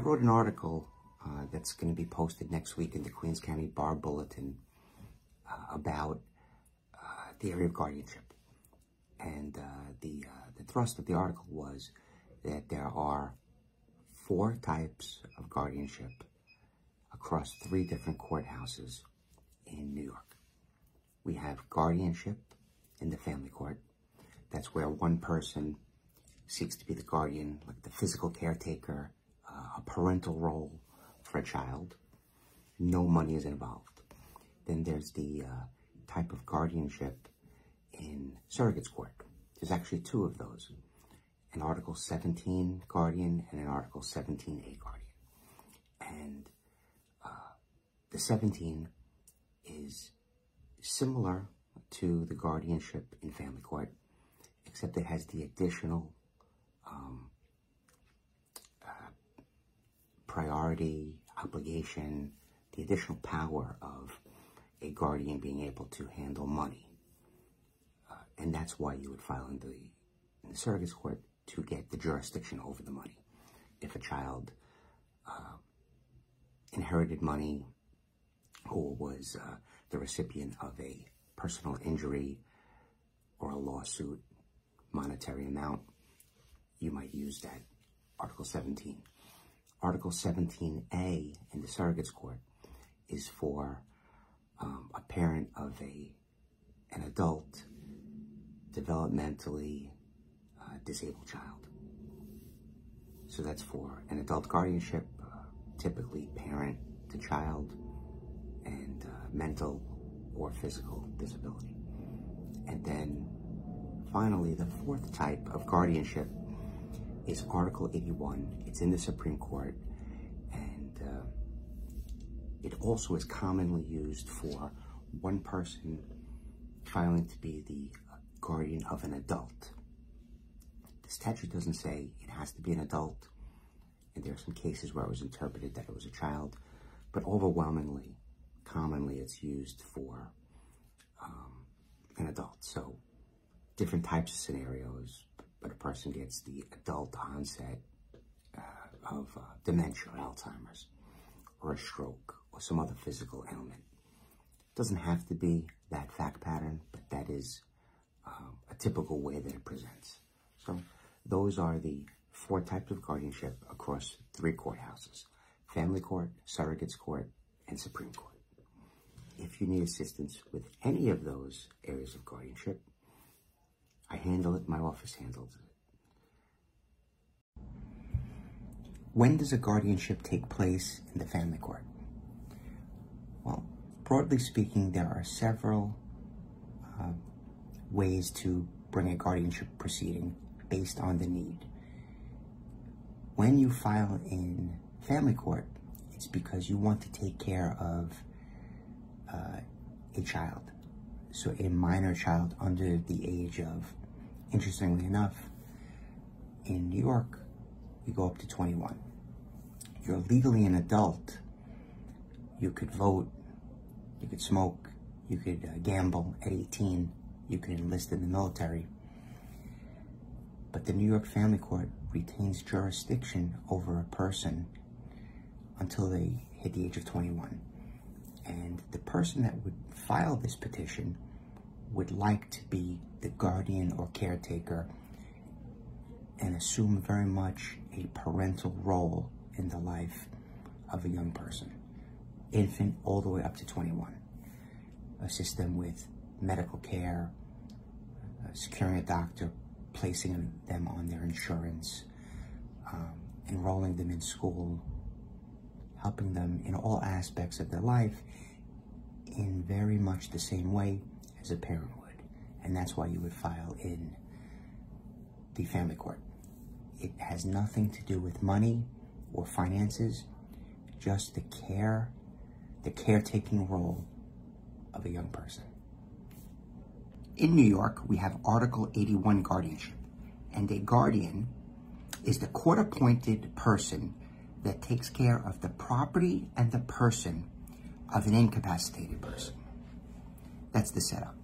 wrote an article uh, that's going to be posted next week in the Queens County Bar Bulletin uh, about uh, the area of guardianship. And uh, the, uh, the thrust of the article was that there are four types of guardianship across three different courthouses in New York. We have guardianship in the family court. That's where one person seeks to be the guardian, like the physical caretaker, a parental role for a child. No money is involved. Then there's the uh, type of guardianship in surrogates court. There's actually two of those, an Article 17 guardian and an Article 17A guardian. And uh, the 17 is similar to the guardianship in family court, except it has the additional um, uh, priority, obligation, the additional power of a guardian being able to handle money. Uh, and that's why you would file in the, in the surrogate's court to get the jurisdiction over the money. If a child uh, inherited money or was uh, the recipient of a personal injury or a lawsuit, monetary amount, you might use that Article 17. Article 17A in the surrogates court is for um, a parent of a an adult developmentally uh, disabled child. So that's for an adult guardianship, uh, typically parent to child, and uh, mental or physical disability. And then finally, the fourth type of guardianship is Article 81. It's in the Supreme Court, and uh, it also is commonly used for one person filing to be the guardian of an adult. The statute doesn't say it has to be an adult, and there are some cases where it was interpreted that it was a child, but overwhelmingly, commonly it's used for um, an adult. So different types of scenarios, but a person gets the adult onset uh, of uh, dementia or Alzheimer's or a stroke or some other physical ailment. It doesn't have to be that fact pattern, but that is um, a typical way that it presents. So those are the four types of guardianship across three courthouses, family court, surrogates court, and Supreme Court. If you need assistance with any of those areas of guardianship, I handle it, my office handles it. When does a guardianship take place in the family court? Well, broadly speaking, there are several uh, ways to bring a guardianship proceeding based on the need. When you file in family court, it's because you want to take care of uh, a child. So a minor child under the age of Interestingly enough, in New York, you go up to 21. You're legally an adult. You could vote, you could smoke, you could uh, gamble at 18, you could enlist in the military. But the New York Family Court retains jurisdiction over a person until they hit the age of 21. And the person that would file this petition would like to be the guardian or caretaker and assume very much a parental role in the life of a young person, infant all the way up to 21. Assist them with medical care, uh, securing a doctor, placing them on their insurance, um, enrolling them in school, helping them in all aspects of their life in very much the same way as a parent would. And that's why you would file in the family court. It has nothing to do with money or finances, just the care, the caretaking role of a young person. In New York, we have Article 81 guardianship, and a guardian is the court appointed person that takes care of the property and the person of an incapacitated person. That's the setup.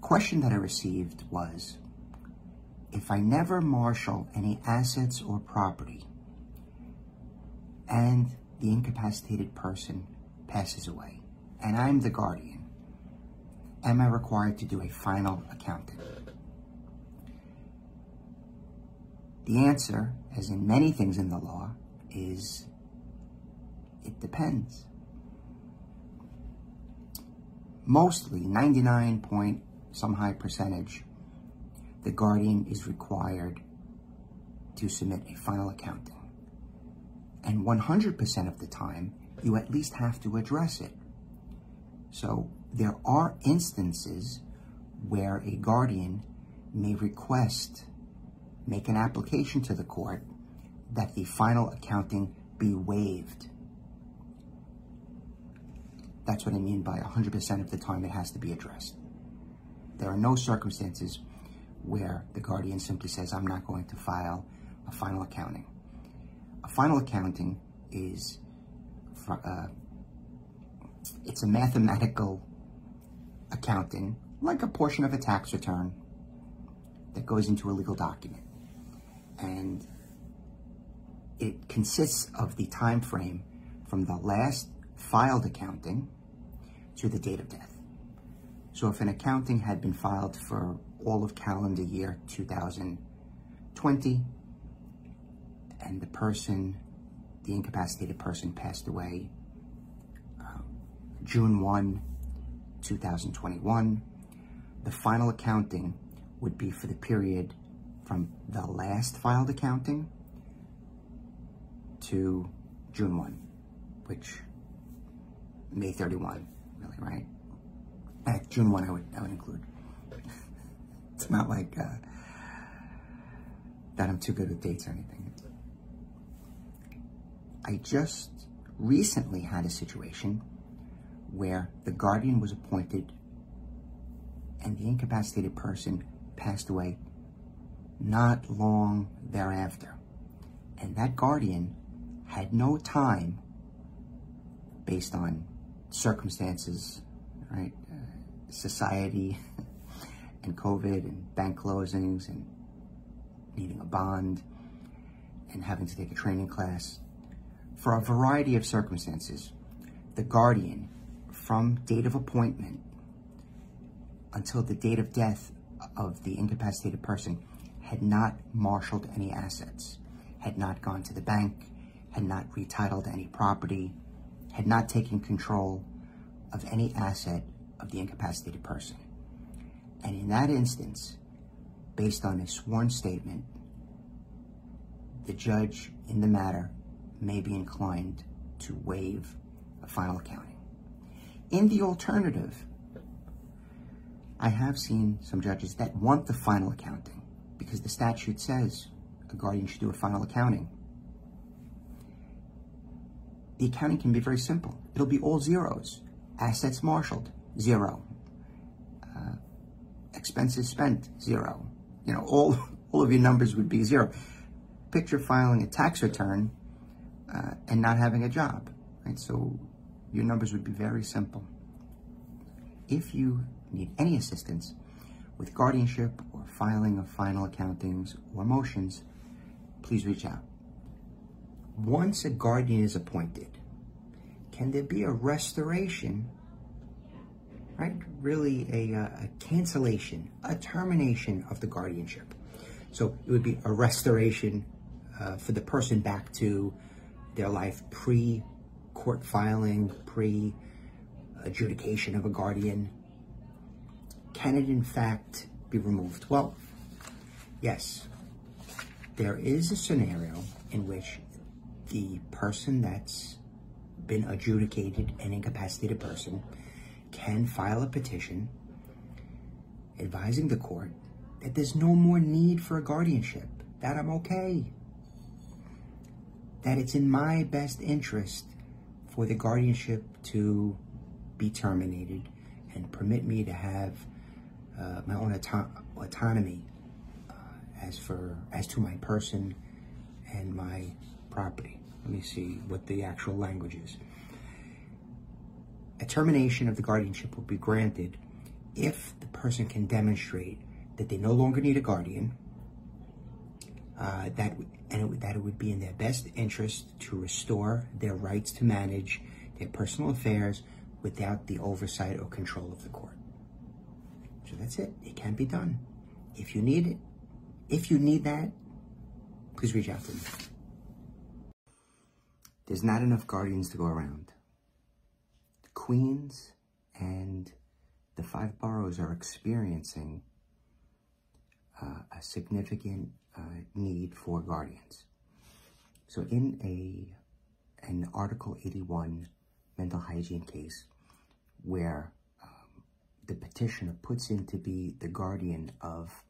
Question that I received was, if I never marshal any assets or property, and the incapacitated person passes away, and I'm the guardian, am I required to do a final accounting? The answer, as in many things in the law, is it depends. Mostly, 99 point some high percentage, the guardian is required to submit a final accounting. And 100% of the time, you at least have to address it. So there are instances where a guardian may request, make an application to the court that the final accounting be waived. That's what I mean by 100% of the time it has to be addressed. There are no circumstances where the guardian simply says, I'm not going to file a final accounting. A final accounting is, uh, it's a mathematical accounting, like a portion of a tax return that goes into a legal document. And it consists of the time frame from the last filed accounting to the date of death. So if an accounting had been filed for all of calendar year 2020 and the person, the incapacitated person passed away uh, June 1, 2021, the final accounting would be for the period from the last filed accounting to June 1, which May 31, really, right? At June 1, I would, I would include. it's not like uh, that I'm too good with dates or anything. I just recently had a situation where the guardian was appointed and the incapacitated person passed away not long thereafter. And that guardian had no time based on circumstances, right? Uh, society and COVID and bank closings and needing a bond and having to take a training class. For a variety of circumstances, the guardian, from date of appointment until the date of death of the incapacitated person, had not marshaled any assets, had not gone to the bank, had not retitled any property, had not taken control of any asset of the incapacitated person. And in that instance, based on a sworn statement, the judge in the matter may be inclined to waive a final accounting. In the alternative, I have seen some judges that want the final accounting because the statute says a guardian should do a final accounting the accounting can be very simple. It'll be all zeros. Assets marshaled, zero. Uh, expenses spent, zero. You know, all, all of your numbers would be zero. Picture filing a tax return uh, and not having a job, right? So your numbers would be very simple. If you need any assistance with guardianship or filing of final accountings or motions, please reach out once a guardian is appointed, can there be a restoration, right? Really a, uh, a cancellation, a termination of the guardianship. So it would be a restoration uh, for the person back to their life pre court filing, pre adjudication of a guardian. Can it in fact be removed? Well, yes. There is a scenario in which the person that's been adjudicated an incapacitated person can file a petition advising the court that there's no more need for a guardianship, that I'm okay, that it's in my best interest for the guardianship to be terminated and permit me to have uh, my own auto- autonomy uh, as for as to my person and my property. Let me see what the actual language is. A termination of the guardianship will be granted if the person can demonstrate that they no longer need a guardian, uh, that and it, that it would be in their best interest to restore their rights to manage their personal affairs without the oversight or control of the court. So that's it. It can be done. If you need it, if you need that, please reach out to me. There's not enough guardians to go around. The Queens and the five boroughs are experiencing uh, a significant uh, need for guardians. So in a an Article 81 mental hygiene case where um, the petitioner puts in to be the guardian of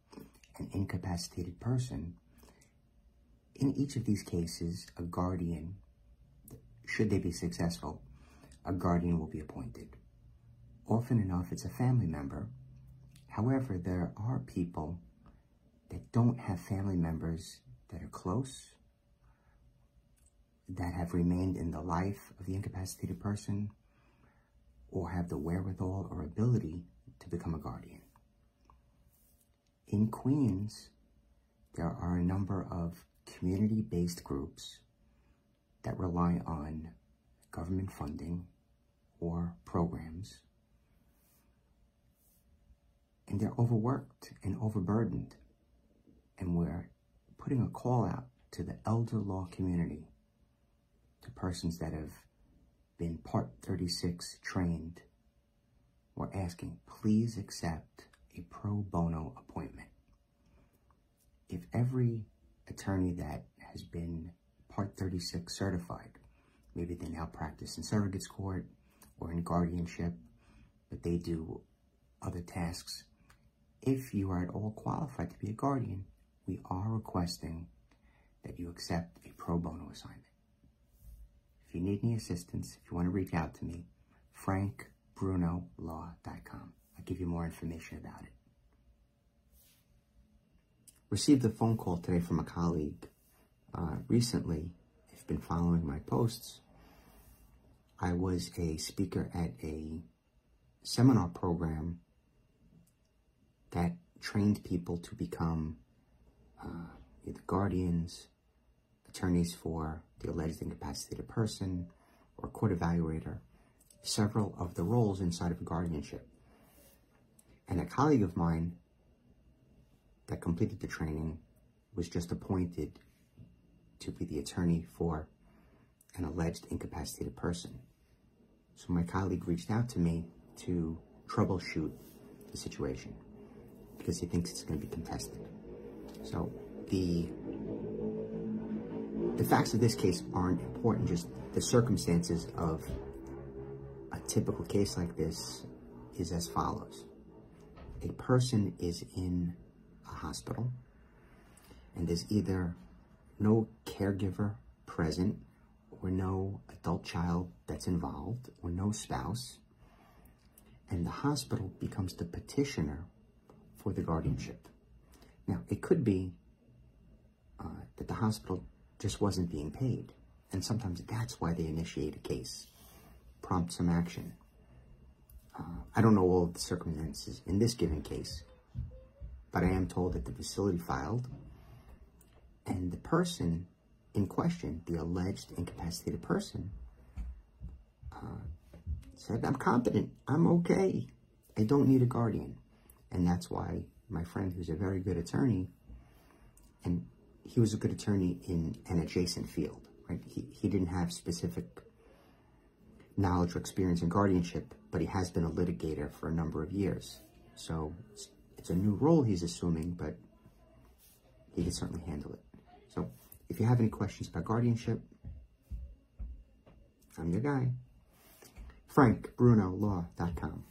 an incapacitated person, in each of these cases, a guardian, should they be successful, a guardian will be appointed. Often enough, it's a family member. However, there are people that don't have family members that are close, that have remained in the life of the incapacitated person, or have the wherewithal or ability to become a guardian. In Queens, there are a number of community-based groups that rely on government funding or programs, and they're overworked and overburdened and we're putting a call out to the elder law community, to persons that have been Part 36 trained. We're asking, please accept a pro bono appointment. If every attorney that has been Part 36 certified, maybe they now practice in surrogates court or in guardianship, but they do other tasks. If you are at all qualified to be a guardian, we are requesting that you accept a pro bono assignment. If you need any assistance, if you want to reach out to me, frankbrunolaw.com. I'll give you more information about it. Received a phone call today from a colleague. Uh, recently, if you've been following my posts, I was a speaker at a seminar program that trained people to become uh, either guardians, attorneys for the alleged incapacitated person, or court evaluator, several of the roles inside of a guardianship. And a colleague of mine that completed the training was just appointed to be the attorney for an alleged incapacitated person. So my colleague reached out to me to troubleshoot the situation because he thinks it's going to be contested. So the the facts of this case aren't important, just the circumstances of a typical case like this is as follows. A person is in a hospital and is either no caregiver present or no adult child that's involved or no spouse and the hospital becomes the petitioner for the guardianship. Now, it could be uh, that the hospital just wasn't being paid. And sometimes that's why they initiate a case, prompt some action. Uh, I don't know all the circumstances in this given case, but I am told that the facility filed and the person in question, the alleged incapacitated person, uh, said, I'm competent, I'm okay, I don't need a guardian. And that's why my friend, who's a very good attorney, and he was a good attorney in an adjacent field, right? He, he didn't have specific knowledge or experience in guardianship, but he has been a litigator for a number of years. So it's, it's a new role he's assuming, but he can certainly handle it. So if you have any questions about guardianship, I'm your guy. FrankBrunoLaw.com.